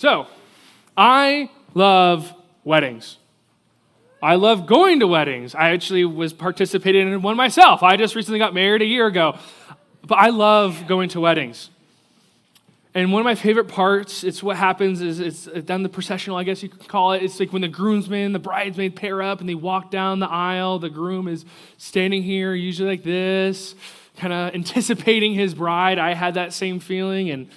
So, I love weddings. I love going to weddings. I actually was participating in one myself. I just recently got married a year ago. But I love going to weddings. And one of my favorite parts, it's what happens is it's down the processional, I guess you could call it. It's like when the groomsmen, the bridesmaid pair up and they walk down the aisle. The groom is standing here, usually like this, kind of anticipating his bride. I had that same feeling. And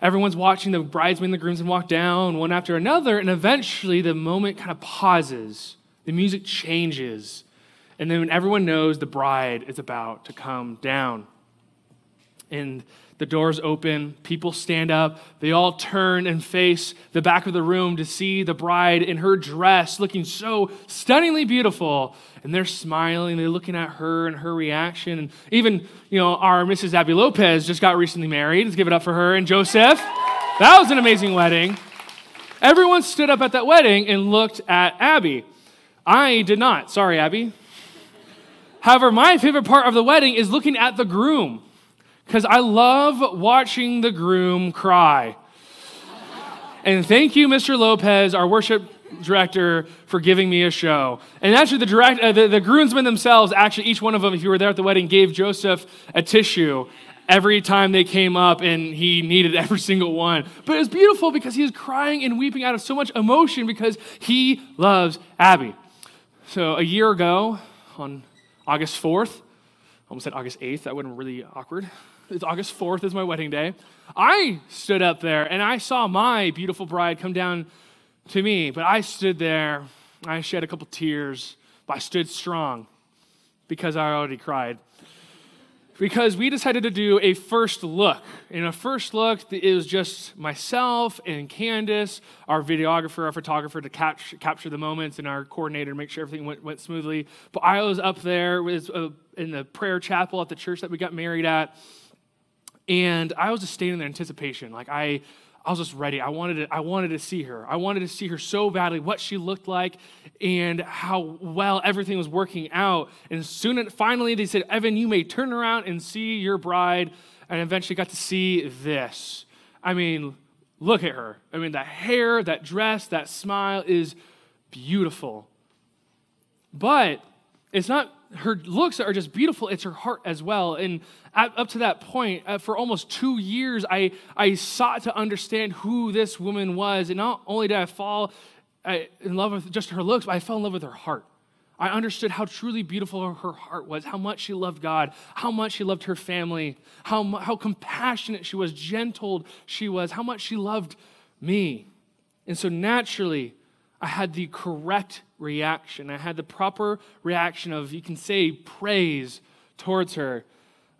everyone's watching the bridesmaid and the groomsmen walk down one after another. And eventually the moment kind of pauses, the music changes. And then everyone knows the bride is about to come down. And the doors open, people stand up, they all turn and face the back of the room to see the bride in her dress looking so stunningly beautiful. And they're smiling, they're looking at her and her reaction. And even, you know, our Mrs. Abby Lopez just got recently married. Let's give it up for her and Joseph. That was an amazing wedding. Everyone stood up at that wedding and looked at Abby. I did not. Sorry, Abby. However, my favorite part of the wedding is looking at the groom because I love watching the groom cry. And thank you, Mr. Lopez, our worship director, for giving me a show. And actually, the, direct, uh, the, the groomsmen themselves, actually, each one of them, if you were there at the wedding, gave Joseph a tissue every time they came up, and he needed every single one. But it was beautiful because he was crying and weeping out of so much emotion because he loves Abby. So a year ago, on August 4th, almost said August 8th, that would have been really awkward. It's August 4th is my wedding day. I stood up there and I saw my beautiful bride come down to me, but I stood there. I shed a couple tears, but I stood strong because I already cried. Because we decided to do a first look. In a first look, it was just myself and Candace, our videographer, our photographer, to capture, capture the moments, and our coordinator to make sure everything went, went smoothly. But I was up there with, uh, in the prayer chapel at the church that we got married at and I was just standing there in anticipation. Like I, I was just ready. I wanted to, I wanted to see her. I wanted to see her so badly, what she looked like, and how well everything was working out. And soon, finally, they said, "Evan, you may turn around and see your bride." And eventually, got to see this. I mean, look at her. I mean, that hair, that dress, that smile is beautiful. But it's not her looks are just beautiful. It's her heart as well. And up to that point uh, for almost two years I, I sought to understand who this woman was. And not only did i fall uh, in love with just her looks but i fell in love with her heart. I understood how truly beautiful her heart was how much she loved god how much she loved her family how, how compassionate she was gentle she was how much she loved me. And so naturally I had the correct reaction. I had the proper reaction of, you can say, praise towards her.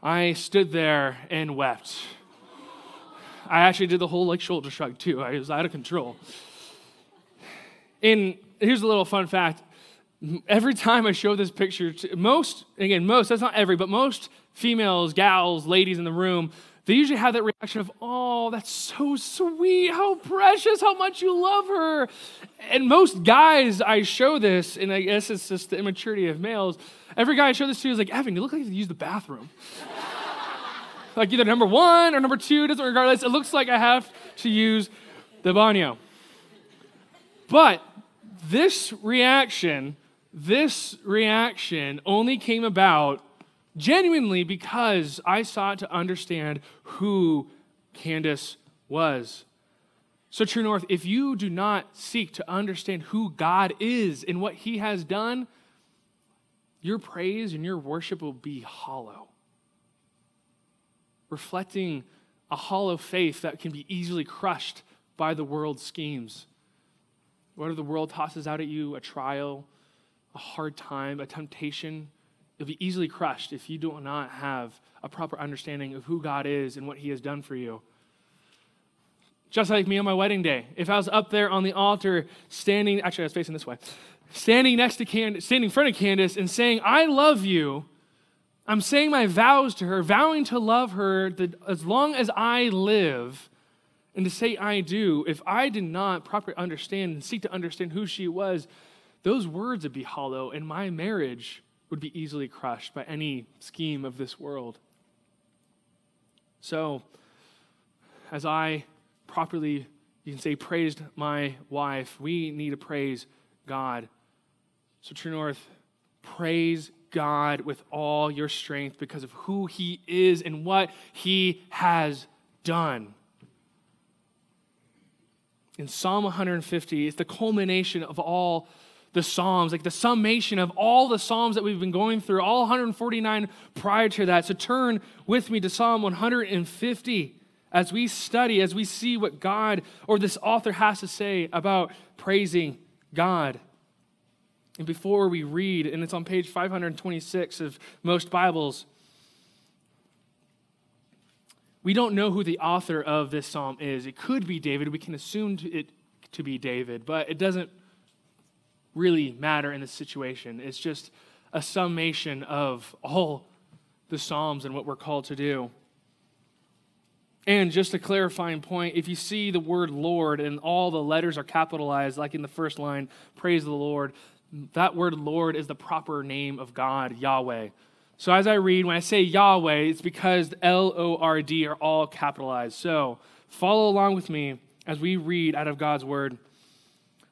I stood there and wept. I actually did the whole like shoulder shrug too. I was out of control. And here's a little fun fact. Every time I show this picture to most, again, most, that's not every, but most females, gals, ladies in the room, they usually have that reaction of, oh, that's so sweet, how precious, how much you love her. And most guys, I show this, and I guess it's just the immaturity of males. Every guy I show this to is like, Evan, you look like you use the bathroom. like either number one or number two, doesn't regardless. It looks like I have to use the baño. But this reaction, this reaction only came about genuinely because I sought to understand who Candace was. So, True North, if you do not seek to understand who God is and what He has done, your praise and your worship will be hollow, reflecting a hollow faith that can be easily crushed by the world's schemes. Whether the world tosses out at you a trial, a hard time, a temptation, You'll be easily crushed if you do not have a proper understanding of who God is and what He has done for you. Just like me on my wedding day. If I was up there on the altar standing, actually, I was facing this way, standing next to Candace, standing in front of Candace and saying, I love you, I'm saying my vows to her, vowing to love her that as long as I live, and to say I do, if I did not properly understand and seek to understand who she was, those words would be hollow, and my marriage would be easily crushed by any scheme of this world. So, as I properly You can say, praised my wife. We need to praise God. So, True North, praise God with all your strength because of who He is and what He has done. In Psalm 150, it's the culmination of all the Psalms, like the summation of all the Psalms that we've been going through, all 149 prior to that. So turn with me to Psalm 150 as we study, as we see what God or this author has to say about praising God. And before we read, and it's on page 526 of most Bibles, we don't know who the author of this psalm is. It could be David. We can assume it to be David, but it doesn't really matter in this situation. It's just a summation of all the Psalms and what we're called to do. And just a clarifying point if you see the word Lord and all the letters are capitalized, like in the first line, praise the Lord, that word Lord is the proper name of God, Yahweh. So as I read, when I say Yahweh, it's because L O R D are all capitalized. So follow along with me as we read out of God's word.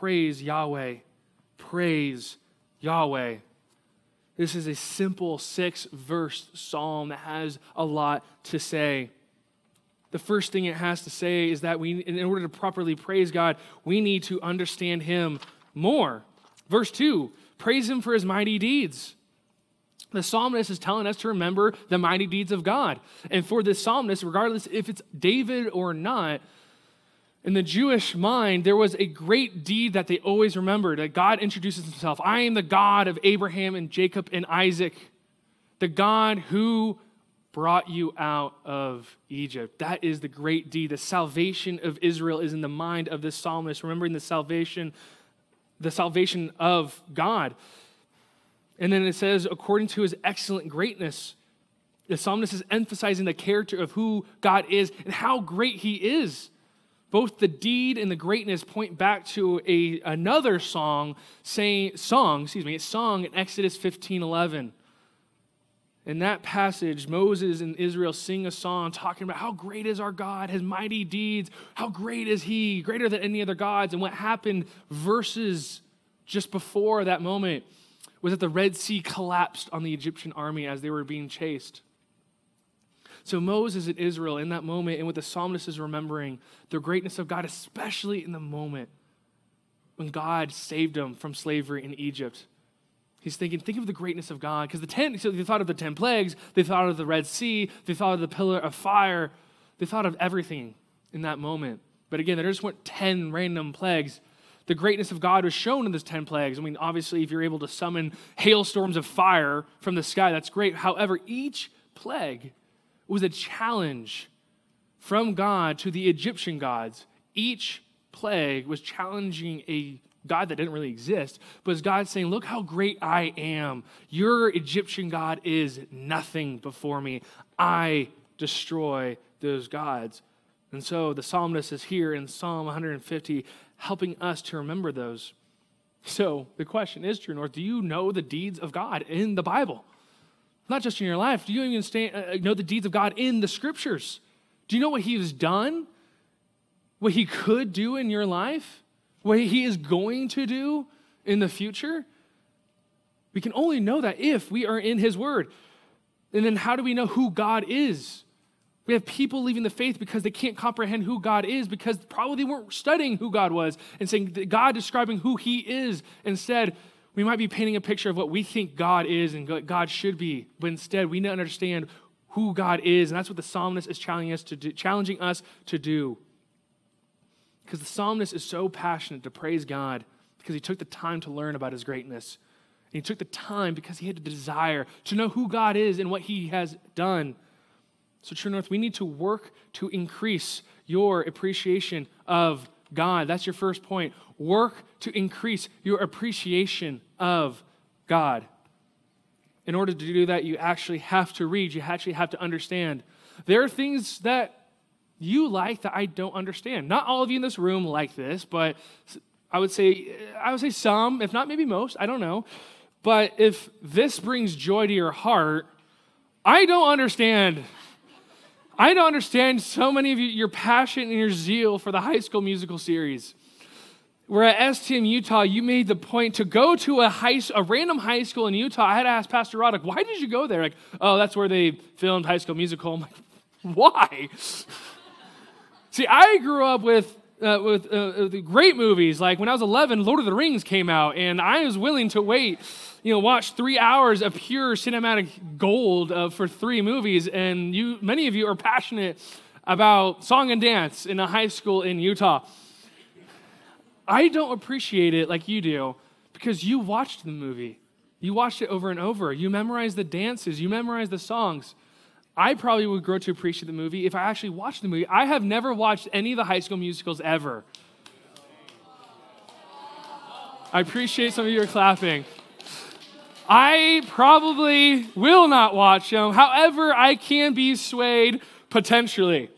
praise Yahweh. Praise Yahweh. This is a simple six verse psalm that has a lot to say. The first thing it has to say is that we, in order to properly praise God, we need to understand Him more. Verse 2 praise Him for His mighty deeds. The psalmist is telling us to remember the mighty deeds of God. And for this psalmist, regardless if it's David or not, in the Jewish mind, there was a great deed that they always remembered that God introduces himself. I am the God of Abraham and Jacob and Isaac, the God who brought you out of Egypt. That is the great deed. The salvation of Israel is in the mind of this psalmist, remembering the salvation, the salvation of God. And then it says, according to his excellent greatness. The psalmist is emphasizing the character of who God is and how great he is. Both the deed and the greatness point back to a, another song saying song, excuse me, a song in Exodus 15 11. In that passage, Moses and Israel sing a song talking about how great is our God, his mighty deeds, how great is he, greater than any other gods. And what happened verses just before that moment was that the Red Sea collapsed on the Egyptian army as they were being chased. So Moses and Israel in that moment, and what the psalmist is remembering, the greatness of God, especially in the moment when God saved them from slavery in Egypt. He's thinking, think of the greatness of God. Because the ten, so they thought of the ten plagues, they thought of the Red Sea, they thought of the pillar of fire, they thought of everything in that moment. But again, there just weren't ten random plagues. The greatness of God was shown in those ten plagues. I mean, obviously, if you're able to summon hailstorms of fire from the sky, that's great. However, each plague was a challenge from God to the Egyptian gods. Each plague was challenging a God that didn't really exist, but was God saying, Look how great I am. Your Egyptian God is nothing before me. I destroy those gods. And so the psalmist is here in Psalm 150 helping us to remember those. So the question is, True North, do you know the deeds of God in the Bible? Not just in your life. Do you even stand, uh, know the deeds of God in the scriptures? Do you know what He has done? What He could do in your life? What He is going to do in the future? We can only know that if we are in His Word. And then how do we know who God is? We have people leaving the faith because they can't comprehend who God is because probably they weren't studying who God was and saying God describing who He is. Instead, we might be painting a picture of what we think God is and what God should be, but instead we need to understand who God is, and that's what the psalmist is challenging us to do, challenging us to do. Because the psalmist is so passionate to praise God because he took the time to learn about his greatness. And he took the time because he had a desire to know who God is and what he has done. So, True North, we need to work to increase your appreciation of God. That's your first point. Work to increase your appreciation of God. In order to do that, you actually have to read, you actually have to understand. There are things that you like that I don't understand. Not all of you in this room like this, but I would say I would say some, if not maybe most, I don't know. But if this brings joy to your heart, I don't understand. I don't understand so many of you, your passion and your zeal for the high school musical series. Where at STM Utah, you made the point to go to a high, a random high school in Utah. I had to ask Pastor Roddick, why did you go there? Like, oh, that's where they filmed High School Musical. I'm like, why? See, I grew up with uh, with uh, great movies. Like when I was 11, Lord of the Rings came out, and I was willing to wait, you know, watch three hours of pure cinematic gold uh, for three movies. And you, many of you are passionate about song and dance in a high school in Utah. I don't appreciate it like you do because you watched the movie. You watched it over and over. You memorized the dances, you memorized the songs. I probably would grow to appreciate the movie if I actually watched the movie. I have never watched any of the high school musicals ever. I appreciate some of you are clapping. I probably will not watch them. However, I can be swayed potentially.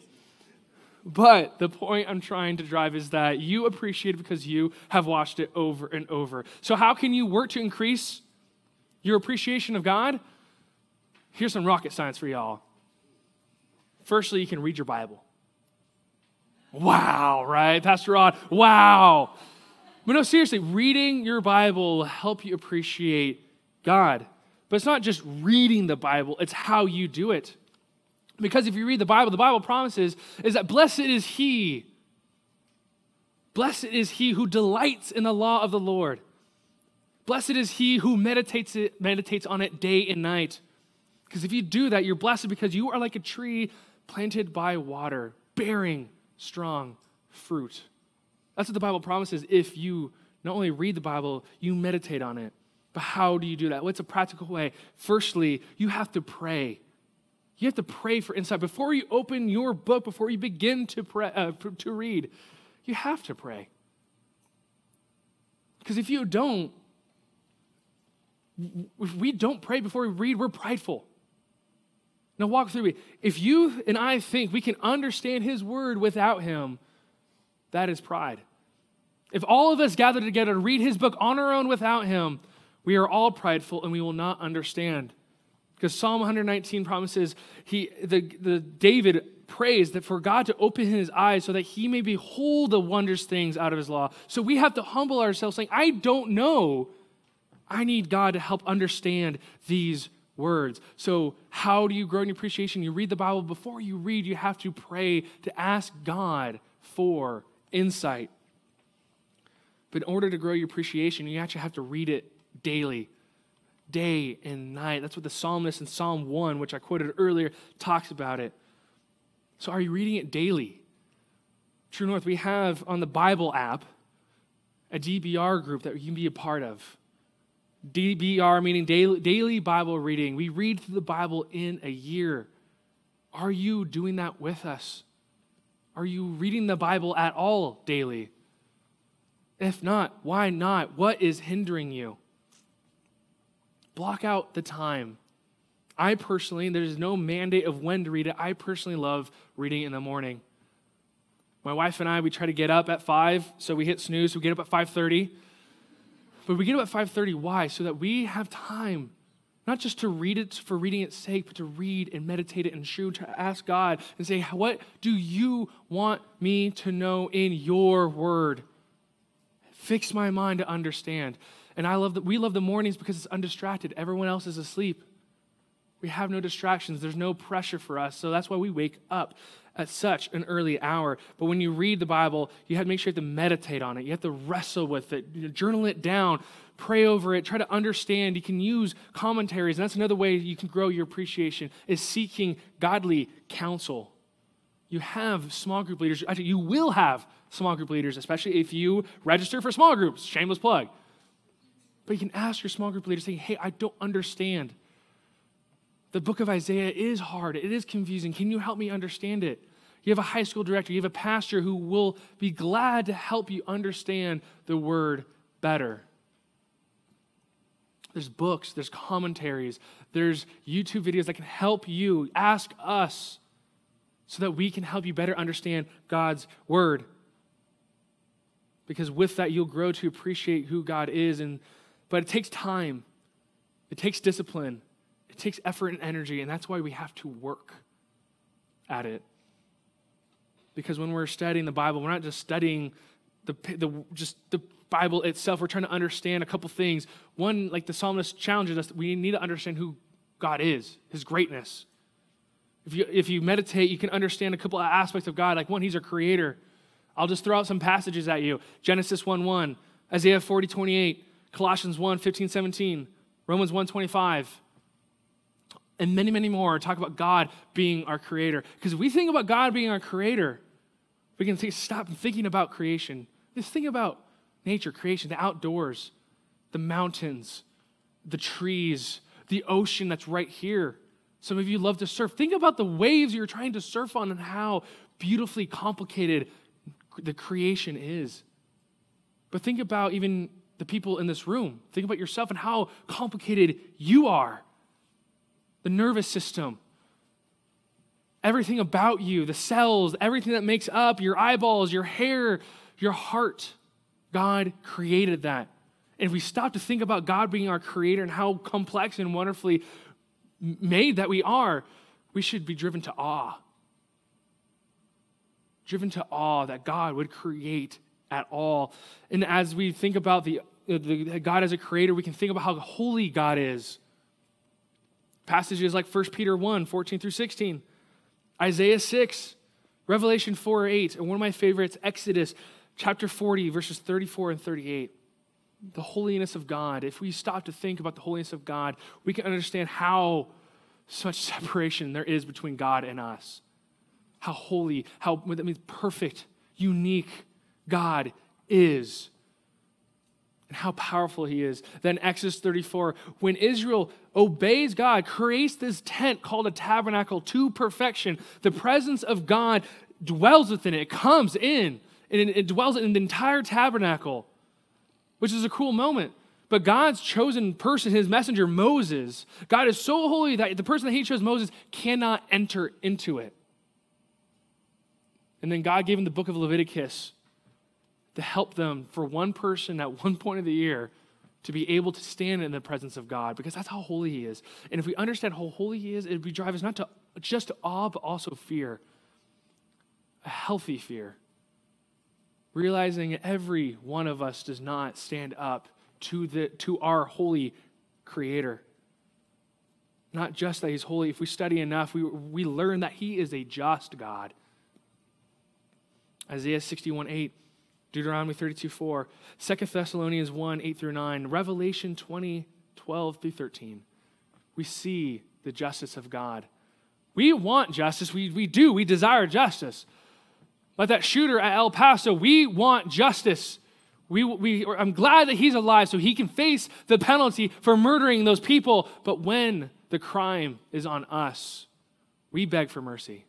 But the point I'm trying to drive is that you appreciate it because you have watched it over and over. So, how can you work to increase your appreciation of God? Here's some rocket science for y'all. Firstly, you can read your Bible. Wow, right? Pastor Rod, wow. But no, seriously, reading your Bible will help you appreciate God. But it's not just reading the Bible, it's how you do it. Because if you read the Bible, the Bible promises is that blessed is he. Blessed is he who delights in the law of the Lord. Blessed is he who meditates, it, meditates on it day and night. Because if you do that, you're blessed because you are like a tree planted by water, bearing strong fruit. That's what the Bible promises if you not only read the Bible, you meditate on it. But how do you do that? What's a practical way? Firstly, you have to pray. You have to pray for insight. Before you open your book, before you begin to, pray, uh, to read, you have to pray. Because if you don't, if we don't pray before we read, we're prideful. Now, walk through me. If you and I think we can understand His word without Him, that is pride. If all of us gather together to read His book on our own without Him, we are all prideful and we will not understand. Because Psalm 119 promises he, the, the David prays that for God to open his eyes so that he may behold the wondrous things out of his law. So we have to humble ourselves, saying, I don't know. I need God to help understand these words. So, how do you grow in appreciation? You read the Bible. Before you read, you have to pray to ask God for insight. But in order to grow your appreciation, you actually have to read it daily, day and night. That's what the psalmist in Psalm 1, which I quoted earlier, talks about it. So, are you reading it daily? True North, we have on the Bible app a DBR group that you can be a part of. DBR meaning daily, daily Bible reading. We read through the Bible in a year. Are you doing that with us? Are you reading the Bible at all daily? If not, why not? What is hindering you? Block out the time. I personally, there's no mandate of when to read it. I personally love reading in the morning. My wife and I, we try to get up at 5, so we hit snooze. We get up at 5:30 but we get up at 5:30. Why? So that we have time, not just to read it for reading its sake, but to read and meditate it and true to ask God and say, "What do you want me to know in Your Word?" Fix my mind to understand. And I love that we love the mornings because it's undistracted. Everyone else is asleep. We have no distractions. There's no pressure for us. So that's why we wake up at such an early hour. But when you read the Bible, you have to make sure you have to meditate on it. You have to wrestle with it, you know, journal it down, pray over it, try to understand. You can use commentaries, and that's another way you can grow your appreciation is seeking godly counsel. You have small group leaders. Actually, you will have small group leaders, especially if you register for small groups. Shameless plug. But you can ask your small group leader, saying, hey, I don't understand. The book of Isaiah is hard, it is confusing. Can you help me understand it? You have a high school director, you have a pastor who will be glad to help you understand the word better. There's books, there's commentaries, there's YouTube videos that can help you. Ask us so that we can help you better understand God's word. Because with that, you'll grow to appreciate who God is. And, but it takes time, it takes discipline, it takes effort and energy, and that's why we have to work at it. Because when we're studying the Bible, we're not just studying the, the just the Bible itself. We're trying to understand a couple things. One, like the psalmist challenges us, we need to understand who God is, His greatness. If you if you meditate, you can understand a couple of aspects of God. Like one, He's a creator. I'll just throw out some passages at you. Genesis 1 1, Isaiah 40 28, Colossians 1 15 17, Romans 1 25 and many, many more talk about God being our creator. Because we think about God being our creator, we can think, stop thinking about creation. Just think about nature, creation, the outdoors, the mountains, the trees, the ocean that's right here. Some of you love to surf. Think about the waves you're trying to surf on and how beautifully complicated the creation is. But think about even the people in this room. Think about yourself and how complicated you are the nervous system, everything about you, the cells, everything that makes up your eyeballs, your hair, your heart. God created that. And if we stop to think about God being our creator and how complex and wonderfully made that we are, we should be driven to awe. Driven to awe that God would create at all. And as we think about the, God as a creator, we can think about how holy God is. Passages like 1 Peter 1 14 through 16, Isaiah 6, Revelation 4 8, and one of my favorites, Exodus chapter 40, verses 34 and 38. The holiness of God. If we stop to think about the holiness of God, we can understand how such separation there is between God and us. How holy, how that means perfect, unique God is and how powerful he is. Then Exodus 34, when Israel obeys God, creates this tent called a tabernacle to perfection, the presence of God dwells within it. It comes in and it dwells in the entire tabernacle, which is a cool moment. But God's chosen person, his messenger, Moses, God is so holy that the person that he chose, Moses, cannot enter into it. And then God gave him the book of Leviticus to help them for one person at one point of the year to be able to stand in the presence of God because that's how holy He is. And if we understand how holy He is, it would drive us not to just awe, but also fear. A healthy fear. Realizing every one of us does not stand up to, the, to our holy Creator. Not just that He's holy. If we study enough, we, we learn that He is a just God. Isaiah 61 8 Deuteronomy 32 4, 2 Thessalonians 1 8 through 9, Revelation 20 12 through 13. We see the justice of God. We want justice. We, we do. We desire justice. Like that shooter at El Paso, we want justice. We, we, I'm glad that he's alive so he can face the penalty for murdering those people. But when the crime is on us, we beg for mercy,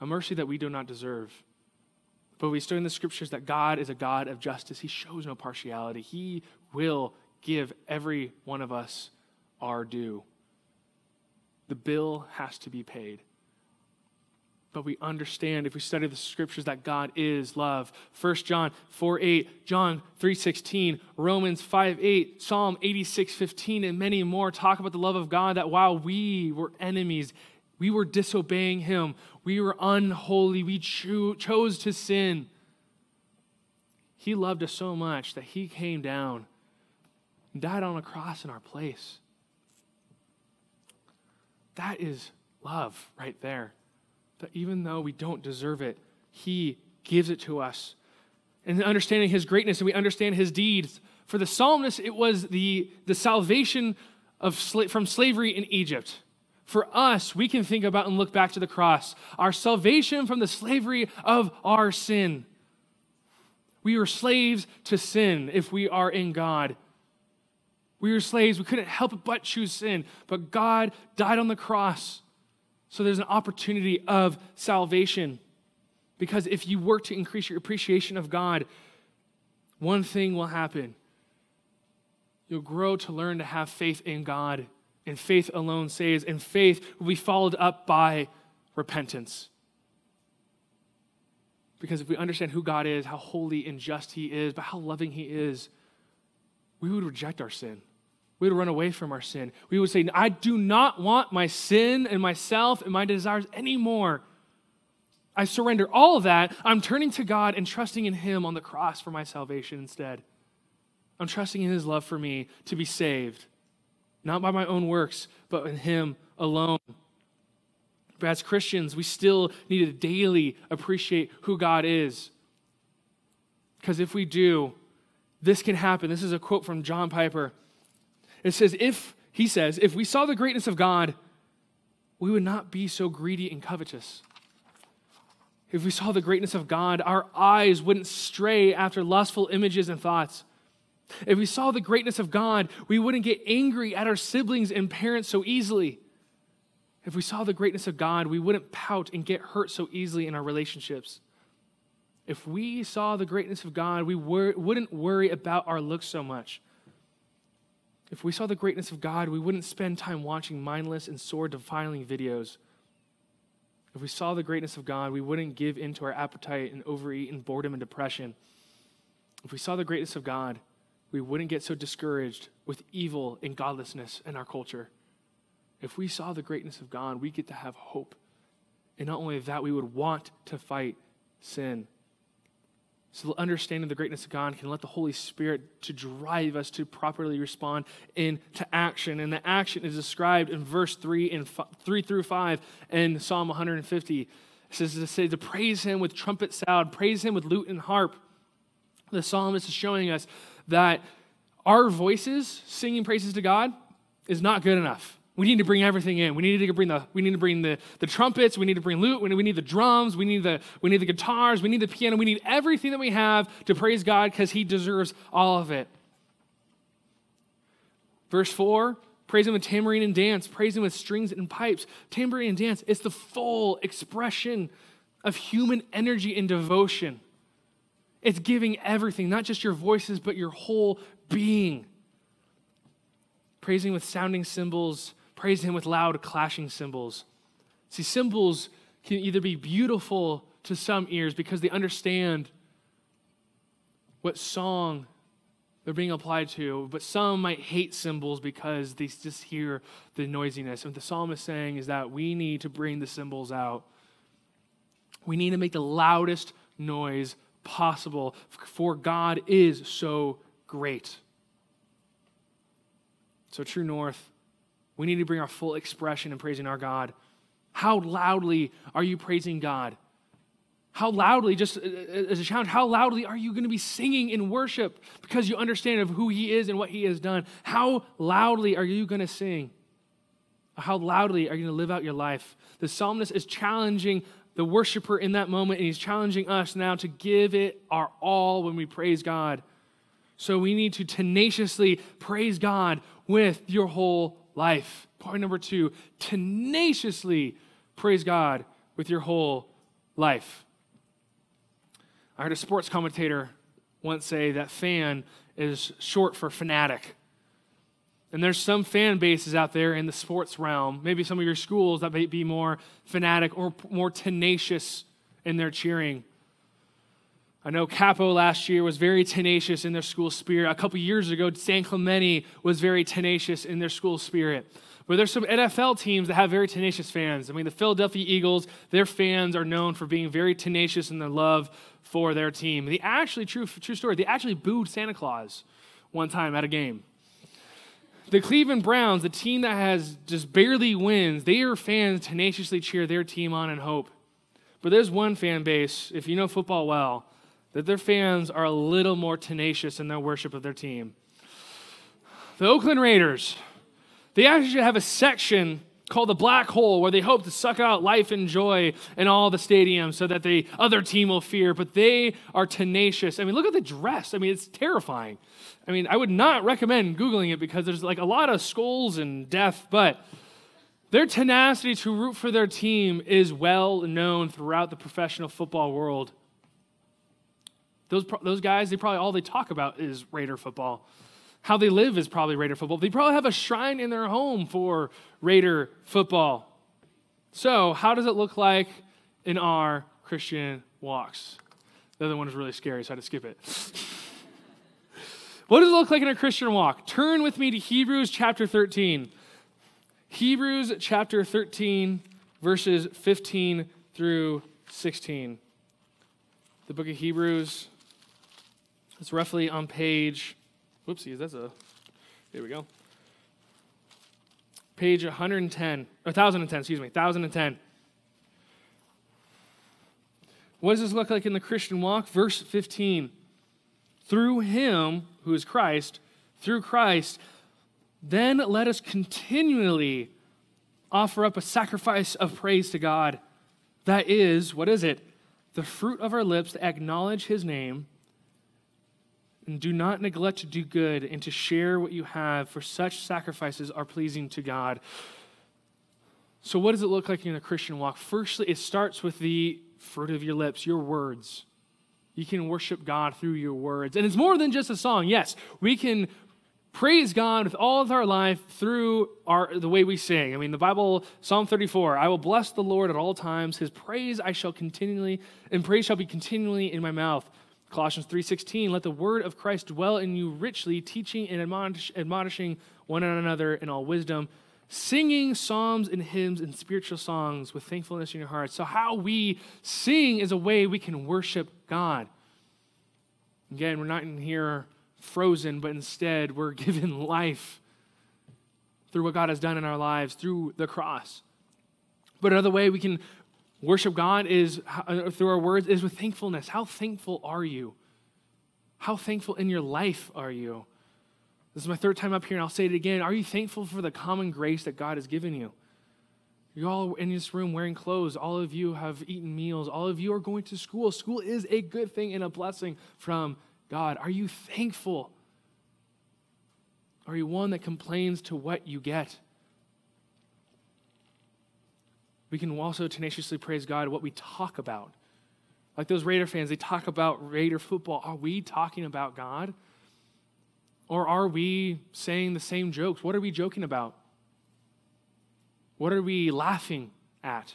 a mercy that we do not deserve. But we study in the scriptures that God is a God of justice. He shows no partiality. He will give every one of us our due. The bill has to be paid. But we understand if we study the scriptures that God is love. 1 John 4 8, John 3 16, Romans 5 8, Psalm 86 15, and many more talk about the love of God that while we were enemies, we were disobeying him. We were unholy. We cho- chose to sin. He loved us so much that he came down and died on a cross in our place. That is love right there. That even though we don't deserve it, he gives it to us. And understanding his greatness, and we understand his deeds. For the psalmist, it was the, the salvation of sla- from slavery in Egypt. For us, we can think about and look back to the cross, our salvation from the slavery of our sin. We were slaves to sin if we are in God. We were slaves, we couldn't help but choose sin, but God died on the cross. So there's an opportunity of salvation. Because if you work to increase your appreciation of God, one thing will happen. You'll grow to learn to have faith in God, and faith alone saves, and faith will be followed up by repentance. Because if we understand who God is, how holy and just He is, but how loving He is, we would reject our sin. We would run away from our sin. We would say, I do not want my sin and myself and my desires anymore. I surrender all of that. I'm turning to God and trusting in Him on the cross for my salvation instead. I'm trusting in His love for me to be saved, not by my own works, but in Him alone. But as Christians, we still need to daily appreciate who God is. Because if we do, this can happen. This is a quote from John Piper. It says, If, he says, if we saw the greatness of God, we would not be so greedy and covetous. If we saw the greatness of God, our eyes wouldn't stray after lustful images and thoughts. If we saw the greatness of God, we wouldn't get angry at our siblings and parents so easily. If we saw the greatness of God, we wouldn't pout and get hurt so easily in our relationships. If we saw the greatness of God, we wor- wouldn't worry about our looks so much. If we saw the greatness of God, we wouldn't spend time watching mindless and sword defiling videos. If we saw the greatness of God, we wouldn't give in to our appetite and overeat and boredom and depression. If we saw the greatness of God, we wouldn't get so discouraged with evil and godlessness in our culture. If we saw the greatness of God, we get to have hope. And not only that, we would want to fight sin. So understanding the greatness of God can let the Holy Spirit to drive us to properly respond into action. And the action is described in verse 3 and 3 through 5 in Psalm 150. It says to say to praise him with trumpet sound, praise him with lute and harp. The psalmist is showing us that our voices singing praises to God is not good enough. We need to bring everything in. We need to bring the, we need to bring the, the trumpets. We need to bring lute. We need, we need the drums. We need the, we need the guitars. We need the piano. We need everything that we have to praise God because He deserves all of it. Verse 4 praise Him with tambourine and dance, praise Him with strings and pipes. Tambourine and dance, it's the full expression of human energy and devotion. It's giving everything, not just your voices, but your whole being. Praising with sounding cymbals praise Him with loud clashing cymbals. See, cymbals can either be beautiful to some ears because they understand what song they're being applied to, but some might hate cymbals because they just hear the noisiness. And what the psalmist is saying is that we need to bring the cymbals out. We need to make the loudest noise possible, for God is so great. So, True North, we need to bring our full expression in praising our God. How loudly are you praising God? How loudly, just uh, uh, as a challenge, how loudly are you going to be singing in worship because you understand of who He is and what He has done? How loudly are you going to sing? How loudly are you going to live out your life? The psalmist is challenging the worshiper in that moment, and he's challenging us now to give it our all when we praise God. So we need to tenaciously praise God with your whole life. Point number two tenaciously praise God with your whole life. I heard a sports commentator once say that fan is short for fanatic. And there's some fan bases out there in the sports realm, maybe some of your schools that may be more fanatic or more tenacious in their cheering. I know Capo last year was very tenacious in their school spirit. A couple years ago, San Clemente was very tenacious in their school spirit. But there's some NFL teams that have very tenacious fans. I mean, the Philadelphia Eagles, their fans are known for being very tenacious in their love for their team. The actually, true, true story, they actually booed Santa Claus one time at a game. The Cleveland Browns, the team that has just barely wins, their fans tenaciously cheer their team on and hope. But there's one fan base, if you know football well, that their fans are a little more tenacious in their worship of their team. The Oakland Raiders, they actually have a section called the black hole where they hope to suck out life and joy in all the stadiums so that the other team will fear but they are tenacious i mean look at the dress i mean it's terrifying i mean i would not recommend googling it because there's like a lot of skulls and death but Their tenacity to root for their team is well known throughout the professional football world. Those, those guys, they probably all they talk about is Raider football. How they live is probably Raider football. They probably have a shrine in their home for Raider football. So, how does it look like in our Christian walks? The other one is really scary, so I had to skip it. what does it look like in a Christian walk? Turn with me to Hebrews chapter 13. Hebrews chapter 13, verses 15 through 16. The book of Hebrews, it's roughly on page, whoopsies, that's a, there we go. Page 110, or 1010, excuse me, 1010. What does this look like in the Christian walk? Verse 15. Through him, who is Christ, through Christ, then let us continually offer up a sacrifice of praise to God. That is, what is it? The fruit of our lips to acknowledge his name. And do not neglect to do good and to share what you have, for such sacrifices are pleasing to God. So, what does it look like in a Christian walk? Firstly, it starts with the fruit of your lips, your words. You can worship God through your words. And it's more than just a song. Yes, we can praise God with all of our life through our, the way we sing. I mean, the Bible, Psalm 34, I will bless the Lord at all times. His praise I shall continually, and praise shall be continually in my mouth. Colossians 3.16, let the word of Christ dwell in you richly, teaching and admonish, admonishing one another in all wisdom, singing psalms and hymns and spiritual songs with thankfulness in your hearts. So how we sing is a way we can worship God. Again, we're not in here frozen, but instead we're given life through what God has done in our lives through the cross. But another way we can worship God is uh, through our words is with thankfulness. How thankful are you? How thankful in your life are you? This is my third time up here, and I'll say it again. Are you thankful for the common grace that God has given you? You're all in this room wearing clothes. All of you have eaten meals. All of you are going to school. School is a good thing and a blessing from God? Are you thankful? Are you one that complains to what you get? We can also tenaciously praise God what we talk about. Like those Raider fans, they talk about Raider football. Are we talking about God? Or are we saying the same jokes? What are we joking about? What are we laughing at?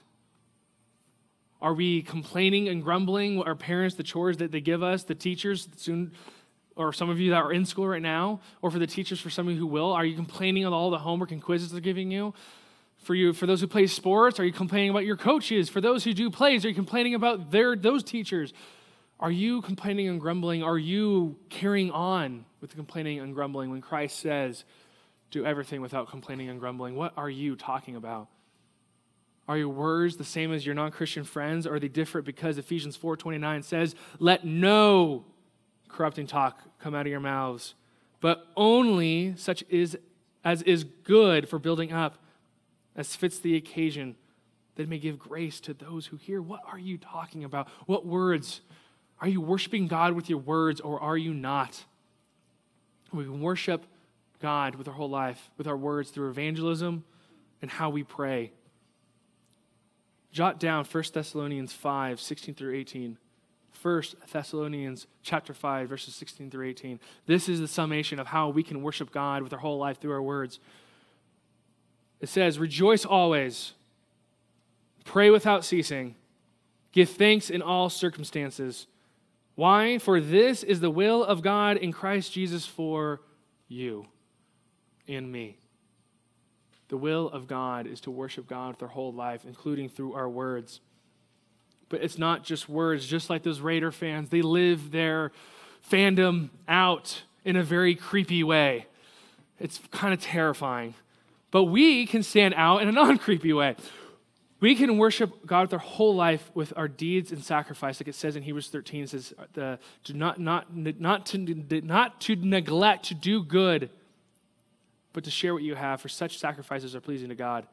Are we complaining and grumbling? Our parents, the chores that they give us, the teachers, soon, or some of you that are in school right now, or for the teachers, for some of you who will, are you complaining on all the homework and quizzes they're giving you? For you, for those who play sports, are you complaining about your coaches? For those who do plays, are you complaining about their those teachers? Are you complaining and grumbling? Are you carrying on with the complaining and grumbling when Christ says, "Do everything without complaining and grumbling"? What are you talking about? Are your words the same as your non-Christian friends, or are they different because Ephesians 4:29 says, "Let no corrupting talk come out of your mouths, but only such is as is good for building up, as fits the occasion, that may give grace to those who hear." What are you talking about? What words? Are you worshiping God with your words, or are you not? We can worship God with our whole life, with our words through evangelism and how we pray jot down 1 Thessalonians 5, 16 through 18. 1 Thessalonians chapter 5, verses 16 through 18. This is the summation of how we can worship God with our whole life through our words. It says, Rejoice always, pray without ceasing, give thanks in all circumstances. Why? For this is the will of God in Christ Jesus for you and me. The will of God is to worship God with our whole life, including through our words. But it's not just words, just like those Raider fans. They live their fandom out in a very creepy way. It's kind of terrifying. But we can stand out in a non creepy way. We can worship God with our whole life with our deeds and sacrifice, like it says in Hebrews 13. It says, uh, the, "Do not, not, not, to, not to neglect to do good, but to share what you have, for such sacrifices are pleasing to God.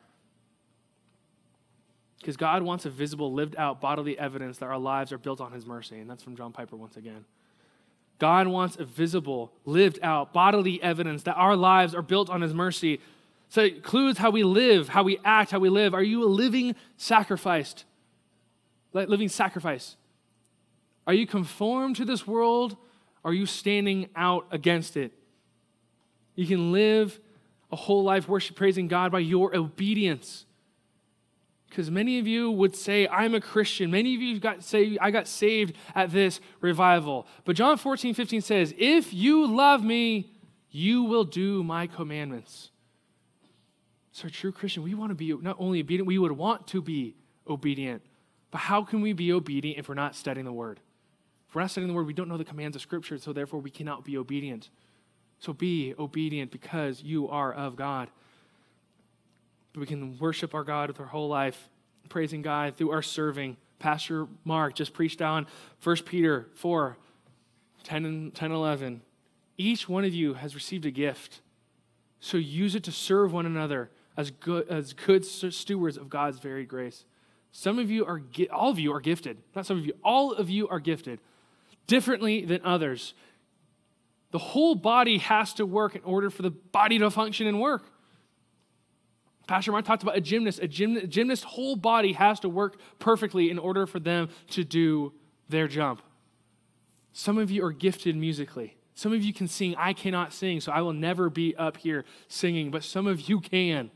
Because God wants a visible, lived out bodily evidence that our lives are built on His mercy. And that's from John Piper once again. God wants a visible, lived out bodily evidence that our lives are built on His mercy. So it includes how we live, how we act, how we live. Are you a living sacrificed? Living sacrifice. Are you conformed to this world? Or are you standing out against it? You can live a whole life worship, praising God by your obedience. Because many of you would say, I'm a Christian. Many of you got say, I got saved at this revival. But John 14, 15 says, If you love me, you will do my commandments. So, true Christian, we want to be not only obedient, we would want to be obedient. But how can we be obedient if we're not studying the word? If we're not studying the word, we don't know the commands of Scripture, so therefore we cannot be obedient. So be obedient because you are of God. We can worship our God with our whole life, praising God through our serving. Pastor Mark just preached on 1 Peter 4 10 and 10 11. Each one of you has received a gift. So use it to serve one another as good, as good stewards of God's very grace. Some of you are, all of you are gifted. Not some of you, all of you are gifted differently than others. The whole body has to work in order for the body to function and work. Pastor Mark talked about a gymnast. A, gym, a gymnast's whole body has to work perfectly in order for them to do their jump. Some of you are gifted musically. Some of you can sing. I cannot sing, so I will never be up here singing, but some of you can.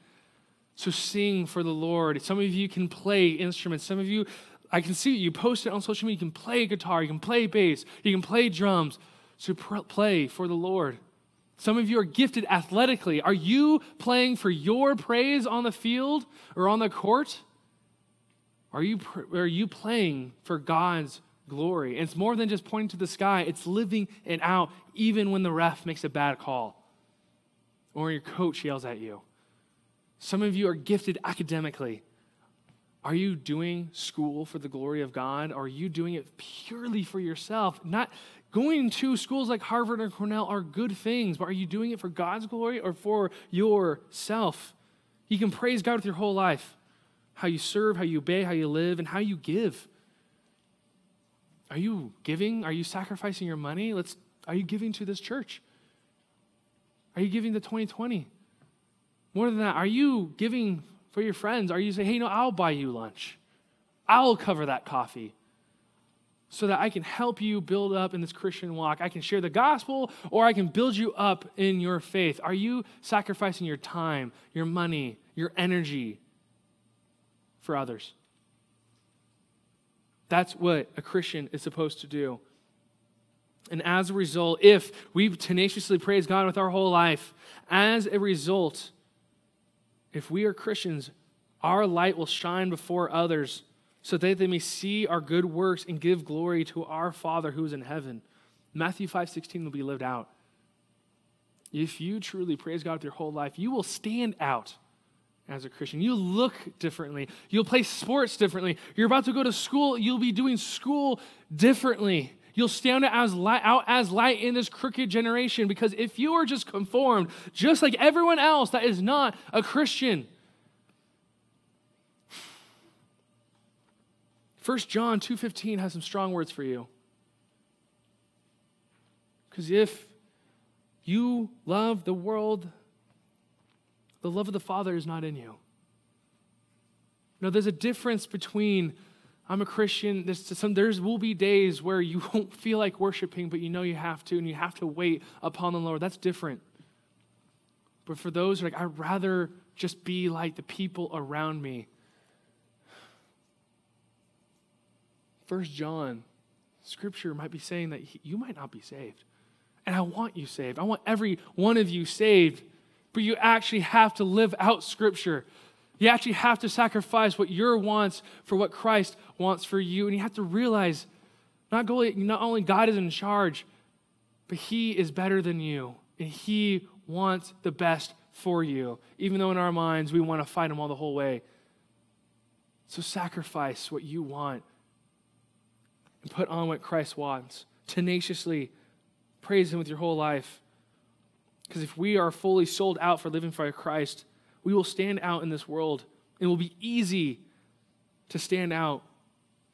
So sing for the Lord. Some of you can play instruments. Some of you, I can see you post it on social media. You can play guitar, you can play bass, you can play drums So pr- play for the Lord. Some of you are gifted athletically. Are you playing for your praise on the field or on the court? Are you, pr- are you playing for God's glory? And it's more than just pointing to the sky, it's living it out even when the ref makes a bad call or your coach yells at you. Some of you are gifted academically. Are you doing school for the glory of God? Are you doing it purely for yourself? Not Going to schools like Harvard or Cornell are good things, but are you doing it for God's glory or for yourself? You can praise God with your whole life how you serve, how you obey, how you live, and how you give. Are you giving? Are you sacrificing your money? Let's, are you giving to this church? Are you giving to 2020? More than that, are you giving for your friends? Are you saying, hey, no, I'll buy you lunch? I'll cover that coffee so that I can help you build up in this Christian walk. I can share the gospel or I can build you up in your faith. Are you sacrificing your time, your money, your energy for others? That's what a Christian is supposed to do. And as a result, if we tenaciously praise God with our whole life, as a result, if we are Christians, our light will shine before others so that they may see our good works and give glory to our Father who is in heaven. Matthew 5:16 will be lived out. If you truly praise God with your whole life, you will stand out as a Christian. You look differently. You'll play sports differently. You're about to go to school, you'll be doing school differently. You'll stand out as light, out as light in this crooked generation because if you are just conformed, just like everyone else that is not a Christian, 1 John 2:15 has some strong words for you. Cuz if you love the world, the love of the Father is not in you. Now, there's a difference between I'm a Christian. There's some, there's will be days where you won't feel like worshiping, but you know you have to, and you have to wait upon the Lord. That's different. But for those like, I'd rather just be like the people around me, First John, scripture might be saying that you might not be saved. And I want you saved. I want every one of you saved. But you actually have to live out scripture. You actually have to sacrifice what your wants for what Christ wants for you. And you have to realize not only, not only God is in charge, but He is better than you. And He wants the best for you, even though in our minds we want to fight Him all the whole way. So sacrifice what you want and put on what Christ wants. Tenaciously praise Him with your whole life. Because if we are fully sold out for living for Christ, we will stand out in this world. It will be easy to stand out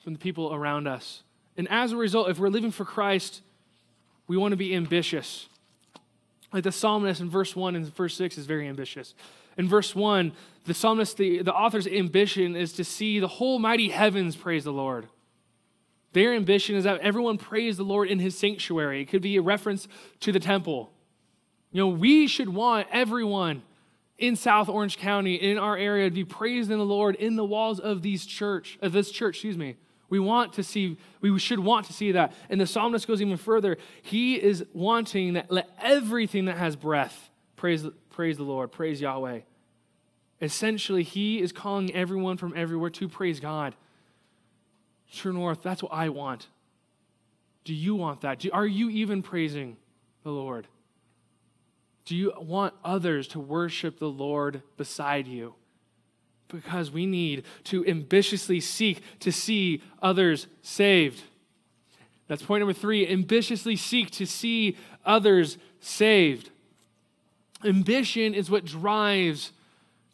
from the people around us. And as a result, if we're living for Christ, we want to be ambitious. Like the psalmist in verse 1 and verse 6 is very ambitious. In verse 1, the psalmist, the, the author's ambition is to see the whole mighty heavens praise the Lord. Their ambition is that everyone praise the Lord in his sanctuary. It could be a reference to the temple. You know, we should want everyone in South Orange County, in our area, to be praised in the Lord in the walls of these church, of this church, excuse me. We want to see, we should want to see that. And the psalmist goes even further. He is wanting that let everything that has breath praise, praise the Lord, praise Yahweh. Essentially, he is calling everyone from everywhere to praise God. True North, that's what I want. Do you want that? Do, are you even praising the Lord? Do you want others to worship the Lord beside you? Because we need to ambitiously seek to see others saved. That's point number three ambitiously seek to see others saved. Ambition is what drives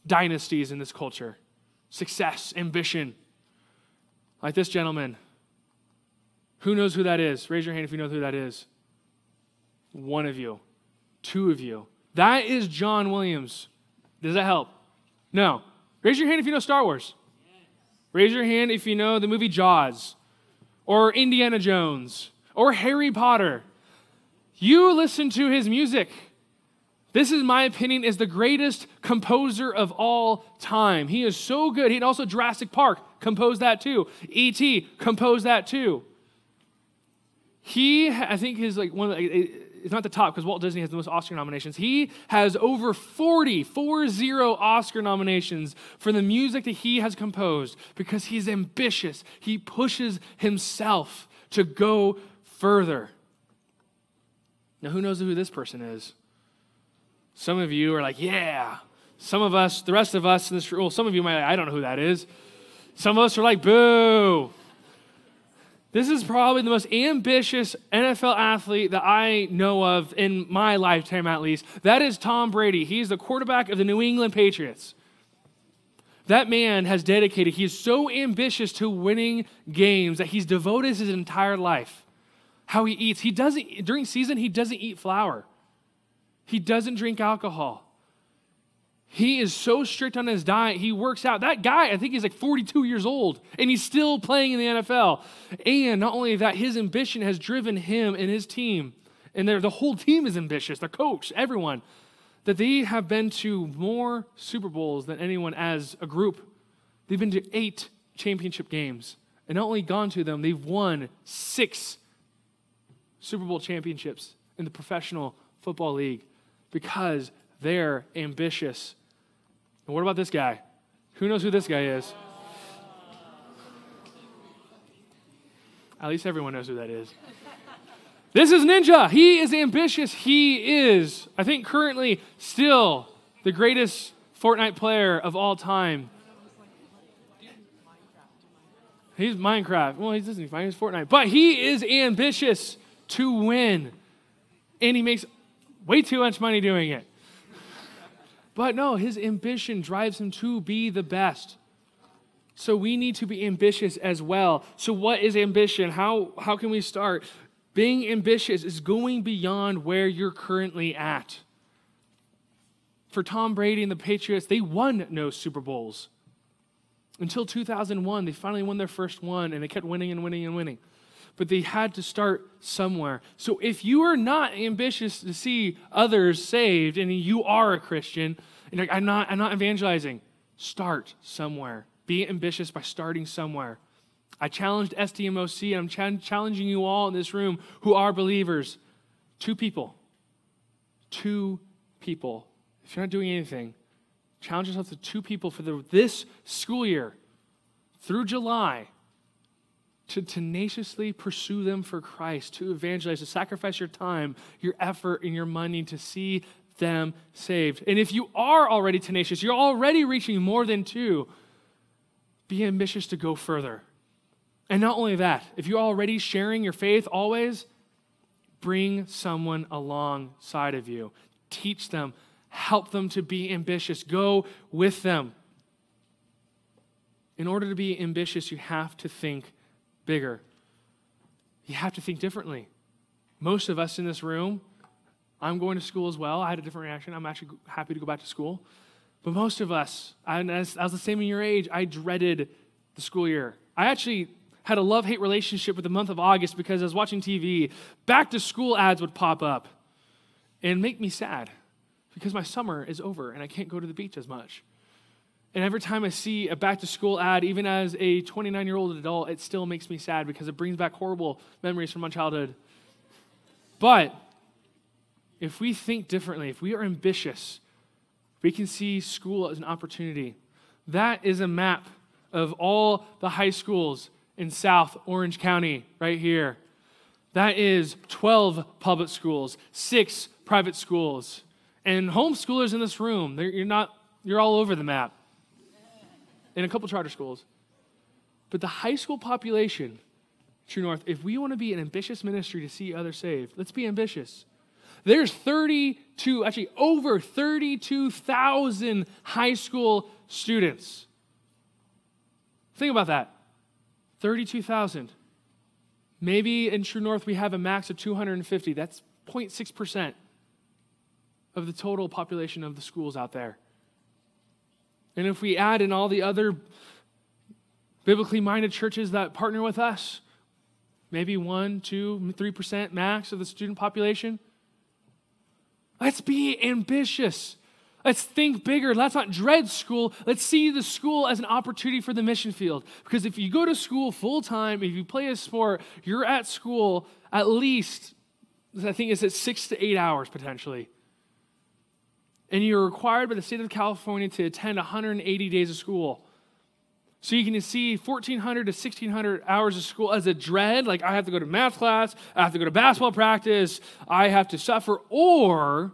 dynasties in this culture success, ambition. Like this gentleman. Who knows who that is? Raise your hand if you know who that is. One of you, two of you. That is John Williams. Does that help? No. Raise your hand if you know Star Wars. Raise your hand if you know the movie Jaws or Indiana Jones or Harry Potter. You listen to his music. This, is my opinion, is the greatest composer of all time. He is so good. He also Jurassic Park composed that too. E.T. composed that too. He, I think, is like one of the, it's not the top because Walt Disney has the most Oscar nominations. He has over 40, 40 Oscar nominations for the music that he has composed because he's ambitious. He pushes himself to go further. Now, who knows who this person is? Some of you are like, yeah. Some of us, the rest of us in this room, well, some of you might, I don't know who that is. Some of us are like, boo. This is probably the most ambitious NFL athlete that I know of in my lifetime, at least. That is Tom Brady. He's the quarterback of the New England Patriots. That man has dedicated, he is so ambitious to winning games that he's devoted his entire life. How he eats. He doesn't, during season, he doesn't eat flour. He doesn't drink alcohol. He is so strict on his diet. He works out. That guy, I think he's like 42 years old, and he's still playing in the NFL. And not only that, his ambition has driven him and his team, and the whole team is ambitious, the coach, everyone, that they have been to more Super Bowls than anyone as a group. They've been to eight championship games. And not only gone to them, they've won six Super Bowl championships in the professional football league because they're ambitious. And what about this guy? Who knows who this guy is? At least everyone knows who that is. This is Ninja. He is ambitious. He is, I think, currently still the greatest Fortnite player of all time. He's Minecraft. Well, he doesn't his Fortnite, but he is ambitious to win, and he makes way too much money doing it. But no, his ambition drives him to be the best. So we need to be ambitious as well. So, what is ambition? How, how can we start? Being ambitious is going beyond where you're currently at. For Tom Brady and the Patriots, they won no Super Bowls. Until 2001, they finally won their first one, and they kept winning and winning and winning but they had to start somewhere. So if you are not ambitious to see others saved and you are a Christian, and like, I'm not, I'm not evangelizing, start somewhere. Be ambitious by starting somewhere. I challenged STMOC, and I'm ch- challenging you all in this room who are believers. Two people. Two people. If you're not doing anything, challenge yourself to two people for the, this school year through July to tenaciously pursue them for Christ, to evangelize, to sacrifice your time, your effort, and your money to see them saved. And if you are already tenacious, you're already reaching more than two, be ambitious to go further. And not only that, if you're already sharing your faith always, bring someone alongside of you. Teach them, help them to be ambitious, go with them. In order to be ambitious, you have to think bigger. You have to think differently. Most of us in this room, I'm going to school as well. I had a different reaction. I'm actually happy to go back to school. But most of us, I, was the same in your age, I dreaded the school year. I actually had a love hate relationship with the month of August because I was watching TV. Back to school ads would pop up and make me sad because my summer is over and I can't go to the beach as much. And every time I see a back to school ad, even as a 29 year old adult, it still makes me sad because it brings back horrible memories from my childhood. But if we think differently, if we are ambitious, we can see school as an opportunity. That is a map of all the high schools in South Orange County, right here. That is 12 public schools, six private schools. And homeschoolers in this room, you're, not, you're all over the map. And a couple charter schools. But the high school population, True North, if we want to be an ambitious ministry to see others saved, let's be ambitious. There's 32, actually over 32,000 high school students. Think about that. 32,000. Maybe in True North we have a max of 250. That's 0.6% of the total population of the schools out there. And if we add in all the other biblically minded churches that partner with us, maybe 1, 2, 3% max of the student population. Let's be ambitious. Let's think bigger. Let's not dread school. Let's see the school as an opportunity for the mission field. Because if you go to school full time, if you play a sport, you're at school at least, I think it's at six to eight hours potentially. And you're required by the state of California to attend 180 days of school. So you can see 1,400 to 1,600 hours of school as a dread, like I have to go to math class, I have to go to basketball practice, I have to suffer, or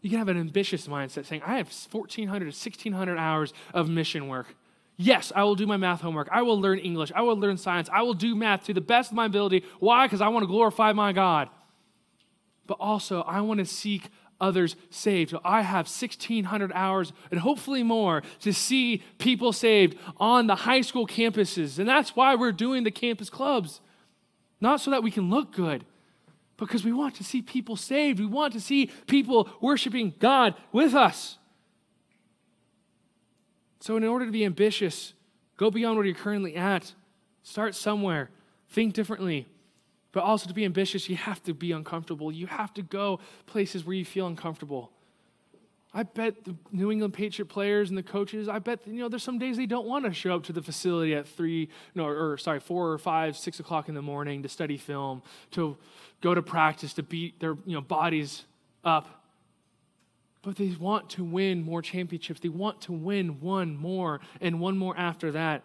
you can have an ambitious mindset saying, I have 1,400 to 1,600 hours of mission work. Yes, I will do my math homework. I will learn English. I will learn science. I will do math to the best of my ability. Why? Because I want to glorify my God. But also, I want to seek others saved. So I have 1,600 hours and hopefully more to see people saved on the high school campuses. And that's why we're doing the campus clubs. Not so that we can look good, because we want to see people saved. We want to see people worshiping God with us. So, in order to be ambitious, go beyond where you're currently at. Start somewhere. Think differently. But also, to be ambitious, you have to be uncomfortable. You have to go places where you feel uncomfortable. I bet the New England Patriot players and the coaches, I bet, you know, there's some days they don't want to show up to the facility at three, no, or sorry, four or five, six o'clock in the morning to study film, to go to practice, to beat their, you know, bodies up. But they want to win more championships. They want to win one more and one more after that.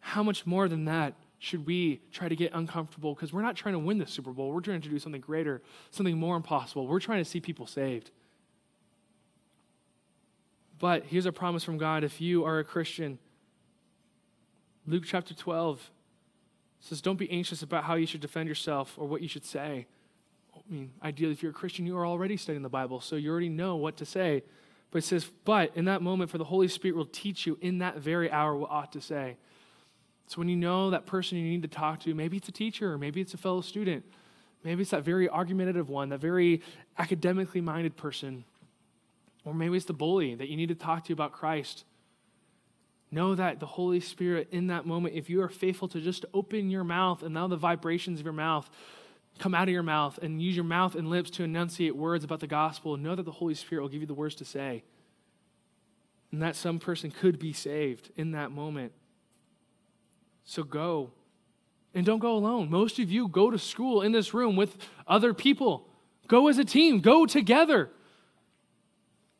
How much more than that should we try to get uncomfortable? Because we're not trying to win the Super Bowl. We're trying to do something greater, something more impossible. We're trying to see people saved. But here's a promise from God if you are a Christian. Luke chapter 12 says, Don't be anxious about how you should defend yourself or what you should say. I mean, ideally, if you're a Christian, you are already studying the Bible, so you already know what to say. But it says, But in that moment, for the Holy Spirit will teach you in that very hour what ought to say. So when you know that person you need to talk to, maybe it's a teacher, or maybe it's a fellow student, maybe it's that very argumentative one, that very academically minded person or maybe it's the bully that you need to talk to about Christ. Know that the Holy Spirit, in that moment, if you are faithful to just open your mouth and now the vibrations of your mouth come out of your mouth and use your mouth and lips to enunciate words about the gospel, know that the Holy Spirit will give you the words to say. And that some person could be saved in that moment. So go. And don't go alone. Most of you go to school in this room with other people. Go as a team, go together.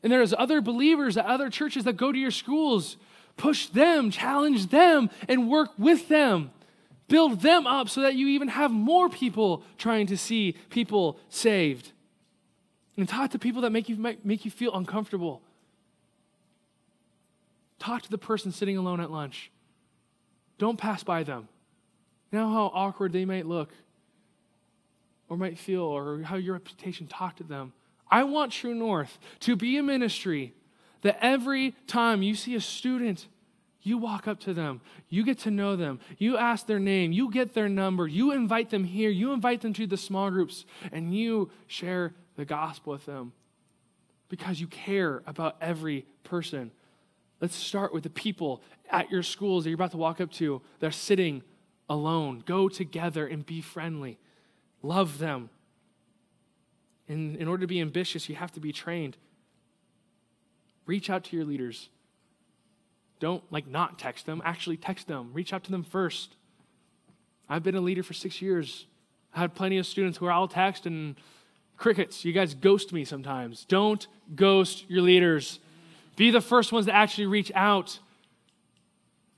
And there's other believers at other churches that go to your schools. Push them, challenge them, and work with them. Build them up so that you even have more people trying to see people saved. And talk to people that make you, make you feel uncomfortable. Talk to the person sitting alone at lunch. Don't pass by them. Know how awkward they might look or might feel, or how your reputation, talk to them. I want True North to be a ministry that every time you see a student, you walk up to them, you get to know them, you ask their name, you get their number, you invite them here, you invite them to the small groups, and you share the gospel with them. because you care about every person. Let's start with the people at your schools that you're about to walk up to that are sitting alone. Go together and be friendly. Love them. In, in order to be ambitious, you have to be trained. Reach out to your leaders. Don't like not text them, actually text them. Reach out to them first. I've been a leader for six years. I had plenty of students who are all text and crickets. You guys ghost me sometimes. Don't ghost your leaders. Be the first ones to actually reach out.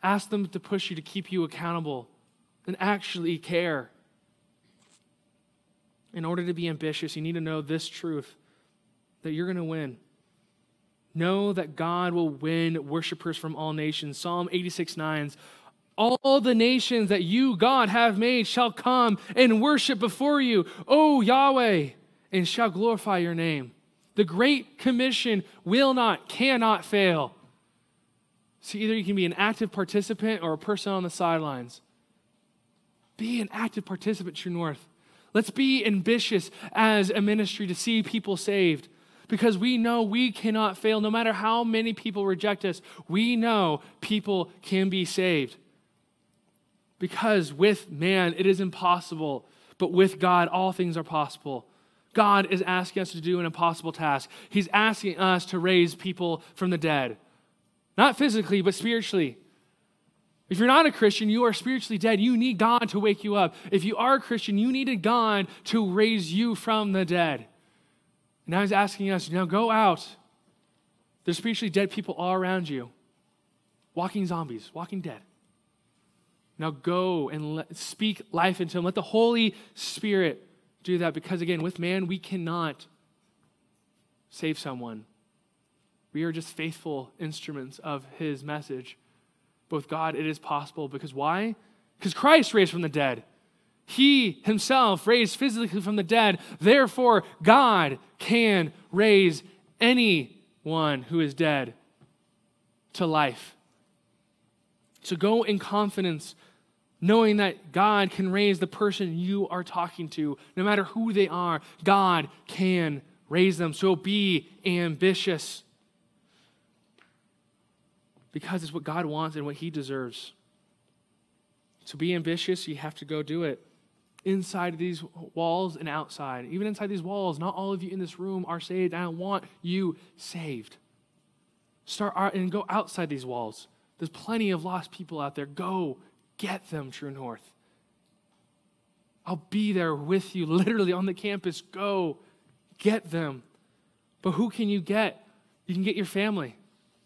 Ask them to push you to keep you accountable and actually care. In order to be ambitious, you need to know this truth that you're going to win. Know that God will win worshipers from all nations. Psalm 86 9 all the nations that you, God, have made shall come and worship before you, O Yahweh, and shall glorify your name. The Great Commission will not, cannot fail. So either you can be an active participant or a person on the sidelines. Be an active participant, True North. Let's be ambitious as a ministry to see people saved because we know we cannot fail. No matter how many people reject us, we know people can be saved. Because with man, it is impossible, but with God, all things are possible. God is asking us to do an impossible task. He's asking us to raise people from the dead, not physically, but spiritually. If you're not a Christian, you are spiritually dead. You need God to wake you up. If you are a Christian, you needed God to raise you from the dead. now he's asking us, now go out. There's spiritually dead people all around you, walking zombies, walking dead. Now go and speak life into them. Let the Holy Spirit do that because, again, with man, we cannot save someone. We are just faithful instruments of his message. But with God, it is possible because why? Because Christ raised from the dead. He himself raised physically from the dead. Therefore, God can raise anyone who is dead to life. So go in confidence knowing that God can raise the person you are talking to, no matter who they are. God can raise them. So be ambitious because it's what God wants and what He deserves. To be ambitious, you have to go do it inside these walls and outside. Even inside these walls, not all of you in this room are saved. I want you saved. Start and go outside these walls. There's plenty of lost people out there. Go Get them, True North. I'll be there with you, literally on the campus. Go get them. But who can you get? You can get your family.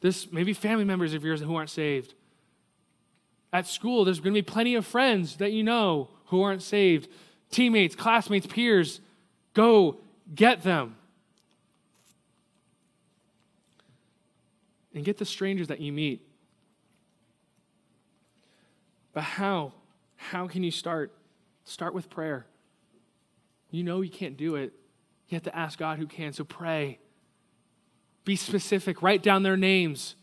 This maybe family members of yours who aren't saved. At school, there's going to be plenty of friends that you know who aren't saved. Teammates, classmates, peers. Go get them. And get the strangers that you meet. But how? How can you start? Start with prayer. You know you can't do it. You have to ask God who can. So pray. Be specific. Write down their names.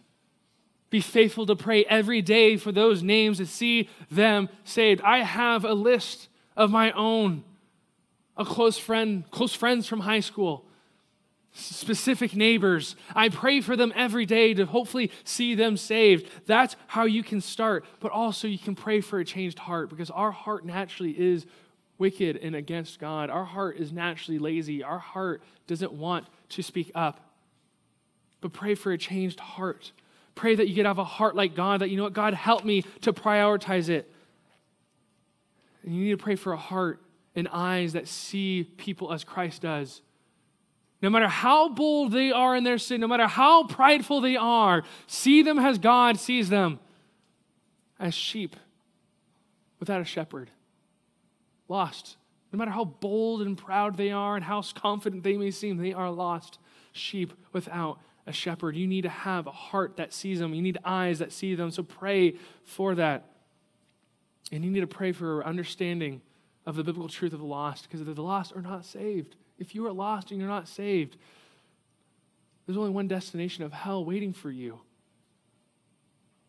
Be faithful to pray every day for those names to see them saved. I have a list of my own, a close friend, close friends from high school specific neighbors. I pray for them every day to hopefully see them saved. That's how you can start. But also, you can pray for a changed heart because our heart naturally is wicked and against God. Our heart is naturally lazy. Our heart doesn't want to speak up. But pray for a changed heart. Pray that you could have a heart like God, that you know what, God, help me to prioritize it. And you need to pray for a heart and eyes that see people as Christ does no matter how bold they are in their sin, no matter how prideful they are, see them as God sees them as sheep without a shepherd, lost. No matter how bold and proud they are and how confident they may seem, they are lost sheep without a shepherd. You need to have a heart that sees them, you need eyes that see them. So pray for that. And you need to pray for understanding of the biblical truth of the lost because the lost are not saved. If you are lost and you're not saved, there's only one destination of hell waiting for you.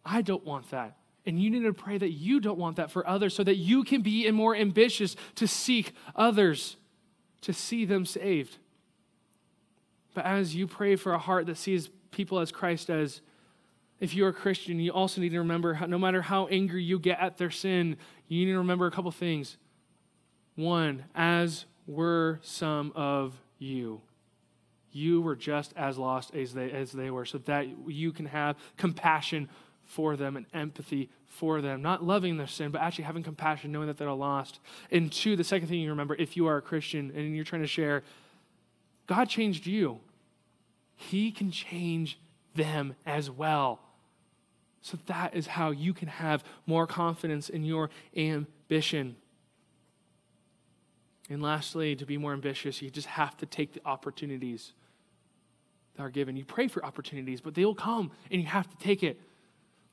I don't want that. And you need to pray that you don't want that for others so that you can be more ambitious to seek others, to see them saved. But as you pray for a heart that sees people as Christ as, if you're a Christian, you also need to remember no matter how angry you get at their sin, you need to remember a couple things. One, as were some of you. You were just as lost as they, as they were, so that you can have compassion for them and empathy for them. Not loving their sin, but actually having compassion, knowing that they're lost. And two, the second thing you remember, if you are a Christian and you're trying to share, God changed you. He can change them as well. So that is how you can have more confidence in your ambition. And lastly, to be more ambitious, you just have to take the opportunities that are given. You pray for opportunities, but they will come and you have to take it.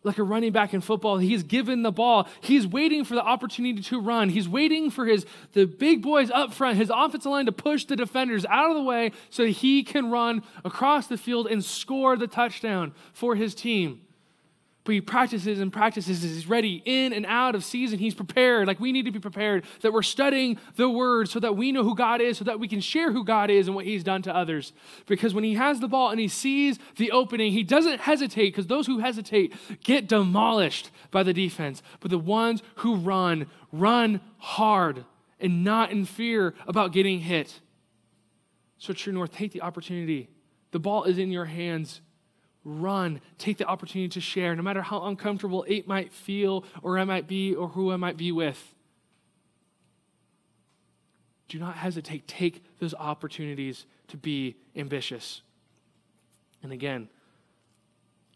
Like a running back in football, he's given the ball. He's waiting for the opportunity to run. He's waiting for his the big boys up front, his offensive line to push the defenders out of the way so he can run across the field and score the touchdown for his team. But he practices and practices. He's ready in and out of season. He's prepared. Like we need to be prepared that we're studying the word so that we know who God is, so that we can share who God is and what he's done to others. Because when he has the ball and he sees the opening, he doesn't hesitate because those who hesitate get demolished by the defense. But the ones who run, run hard and not in fear about getting hit. So, True North, take the opportunity. The ball is in your hands run. Take the opportunity to share, no matter how uncomfortable it might feel, or I might be, or who I might be with. Do not hesitate. Take those opportunities to be ambitious. And again,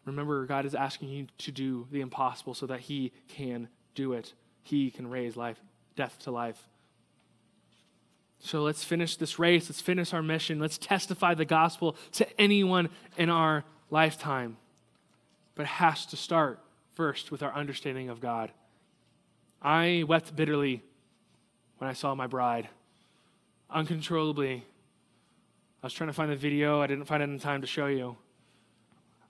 remember, God is asking you to do the impossible so that He can do it. He can raise life, death to life. So let's finish this race. Let's finish our mission. Let's testify the gospel to anyone in our lifetime. But it has to start first with our understanding of God. I wept bitterly when I saw my bride, uncontrollably. I was trying to find the video, I didn't find it in time to show you.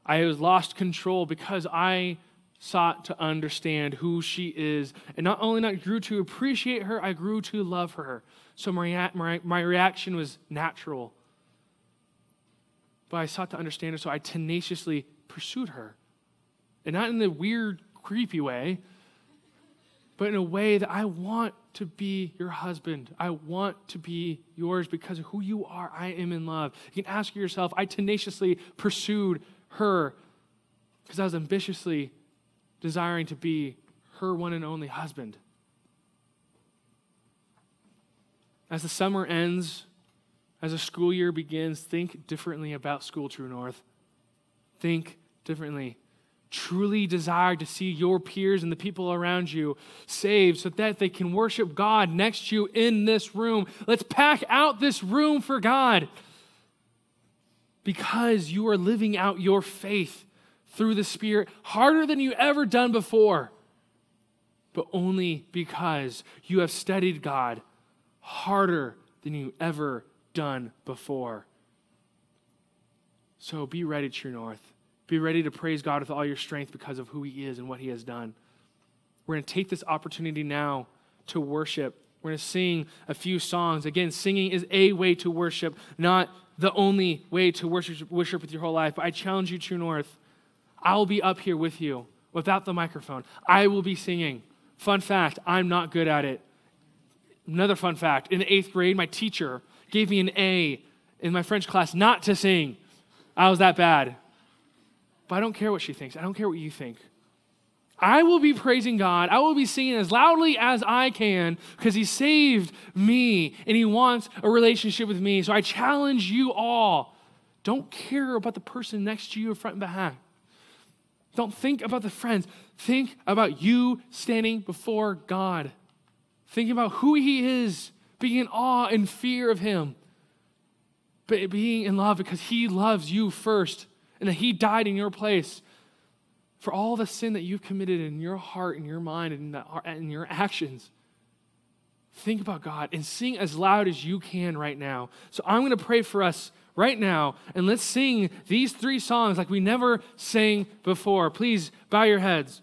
I was lost control because I sought to understand who she is. And not only not grew to appreciate her, I grew to love her. So my, my, my reaction was natural but I sought to understand her, so I tenaciously pursued her. And not in the weird, creepy way, but in a way that I want to be your husband. I want to be yours because of who you are. I am in love. You can ask yourself, I tenaciously pursued her because I was ambitiously desiring to be her one and only husband. As the summer ends, as a school year begins, think differently about School True North. Think differently. Truly desire to see your peers and the people around you saved so that they can worship God next to you in this room. Let's pack out this room for God because you are living out your faith through the Spirit harder than you ever done before, but only because you have studied God harder than you ever done before. So be ready, True North. Be ready to praise God with all your strength because of who He is and what He has done. We're going to take this opportunity now to worship. We're going to sing a few songs. Again, singing is a way to worship, not the only way to worship, worship with your whole life. But I challenge you, True North. I'll be up here with you without the microphone. I will be singing. Fun fact I'm not good at it. Another fun fact in the eighth grade, my teacher gave me an A in my French class not to sing. I was that bad. But I don't care what she thinks. I don't care what you think. I will be praising God. I will be singing as loudly as I can because He saved me and He wants a relationship with me. So I challenge you all don't care about the person next to you, in front and behind. Don't think about the friends. Think about you standing before God. Think about who He is being in awe and fear of Him, but being in love because He loves you first and that He died in your place for all the sin that you've committed in your heart and your mind and in your actions. Think about God and sing as loud as you can right now. So I'm going to pray for us right now, and let's sing these three songs like we never sang before. Please bow your heads.